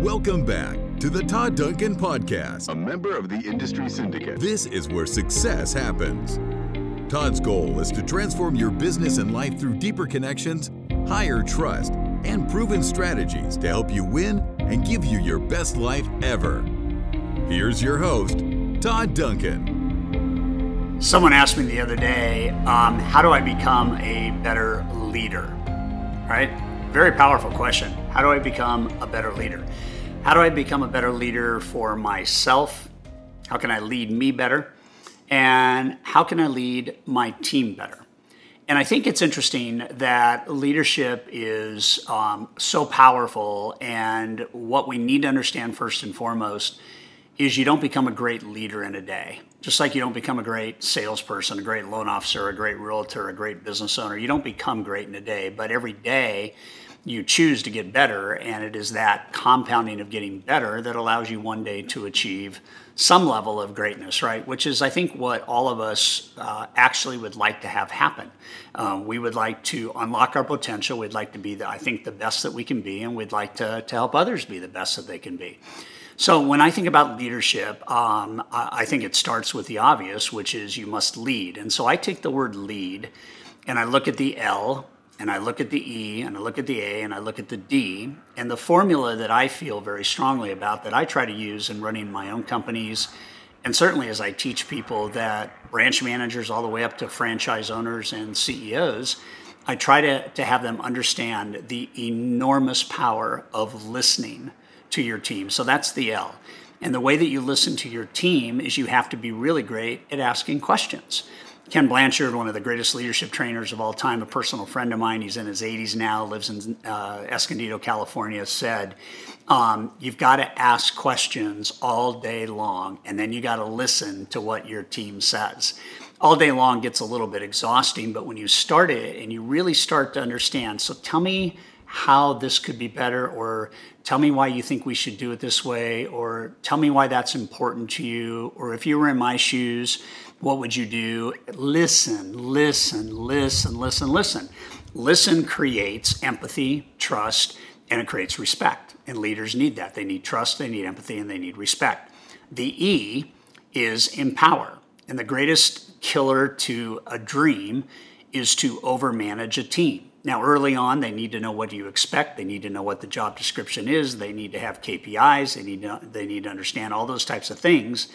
Welcome back to the Todd Duncan Podcast, a member of the Industry Syndicate. This is where success happens. Todd's goal is to transform your business and life through deeper connections, higher trust, and proven strategies to help you win and give you your best life ever. Here's your host, Todd Duncan. Someone asked me the other day, um, how do I become a better leader? Right? Very powerful question. How do I become a better leader? How do I become a better leader for myself? How can I lead me better? And how can I lead my team better? And I think it's interesting that leadership is um, so powerful, and what we need to understand first and foremost is you don't become a great leader in a day. Just like you don't become a great salesperson, a great loan officer, a great realtor, a great business owner. You don't become great in a day, but every day you choose to get better, and it is that compounding of getting better that allows you one day to achieve some level of greatness, right? Which is, I think, what all of us uh, actually would like to have happen. Um, we would like to unlock our potential. We'd like to be, the, I think, the best that we can be, and we'd like to, to help others be the best that they can be. So when I think about leadership, um, I think it starts with the obvious, which is you must lead. And so I take the word lead and I look at the L and I look at the E and I look at the A and I look at the D. And the formula that I feel very strongly about that I try to use in running my own companies, and certainly as I teach people that branch managers all the way up to franchise owners and CEOs, I try to, to have them understand the enormous power of listening to your team. So that's the L. And the way that you listen to your team is you have to be really great at asking questions. Ken Blanchard, one of the greatest leadership trainers of all time, a personal friend of mine, he's in his 80s now, lives in uh, Escondido, California, said, um, You've got to ask questions all day long, and then you got to listen to what your team says. All day long gets a little bit exhausting, but when you start it and you really start to understand, so tell me how this could be better, or tell me why you think we should do it this way, or tell me why that's important to you, or if you were in my shoes, what would you do? Listen, listen, listen, listen, listen. Listen creates empathy, trust, and it creates respect. And leaders need that. They need trust, they need empathy, and they need respect. The E is empower. And the greatest killer to a dream is to overmanage a team. Now, early on, they need to know what you expect. They need to know what the job description is. They need to have KPIs. They need to, they need to understand all those types of things.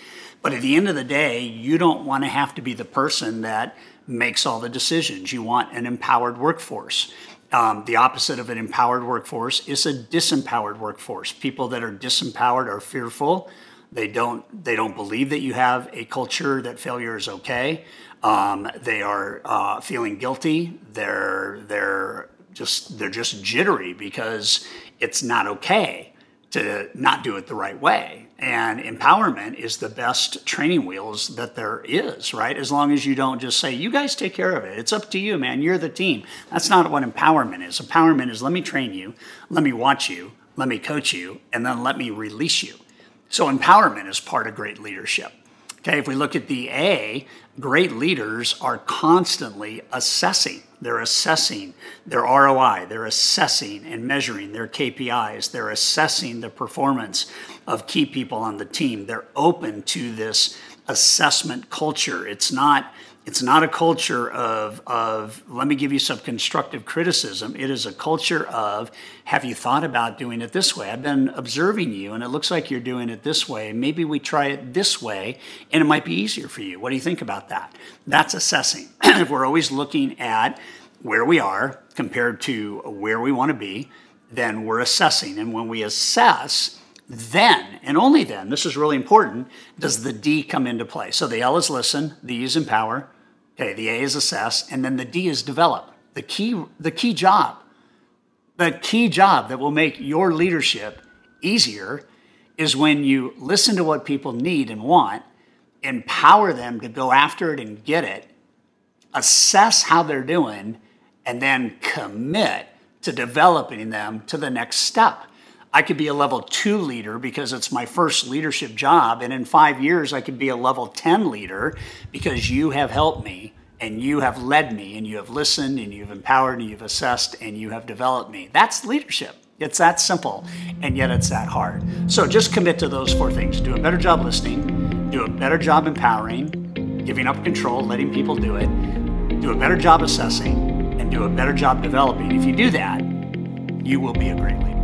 But at the end of the day, you don't want to have to be the person that makes all the decisions. You want an empowered workforce. Um, the opposite of an empowered workforce is a disempowered workforce. People that are disempowered are fearful. They don't. They don't believe that you have a culture that failure is okay. Um, they are uh, feeling guilty. They're they're just they're just jittery because it's not okay to not do it the right way. And empowerment is the best training wheels that there is, right? As long as you don't just say, you guys take care of it. It's up to you, man. You're the team. That's not what empowerment is. Empowerment is let me train you, let me watch you, let me coach you, and then let me release you. So empowerment is part of great leadership. Okay, if we look at the A, great leaders are constantly assessing. They're assessing their ROI, they're assessing and measuring their KPIs, they're assessing the performance of key people on the team. They're open to this assessment culture. It's not it's not a culture of, of let me give you some constructive criticism. It is a culture of have you thought about doing it this way? I've been observing you and it looks like you're doing it this way. Maybe we try it this way and it might be easier for you. What do you think about that? That's assessing. if we're always looking at where we are compared to where we want to be, then we're assessing. And when we assess, then and only then, this is really important, does the D come into play. So the L is listen, the E is empower, Okay, the A is assess, and then the D is develop. The key, the key job, the key job that will make your leadership easier is when you listen to what people need and want, empower them to go after it and get it, assess how they're doing, and then commit to developing them to the next step. I could be a level two leader because it's my first leadership job. And in five years, I could be a level 10 leader because you have helped me and you have led me and you have listened and you've empowered and you've assessed and you have developed me. That's leadership. It's that simple, and yet it's that hard. So just commit to those four things do a better job listening, do a better job empowering, giving up control, letting people do it, do a better job assessing, and do a better job developing. If you do that, you will be a great leader.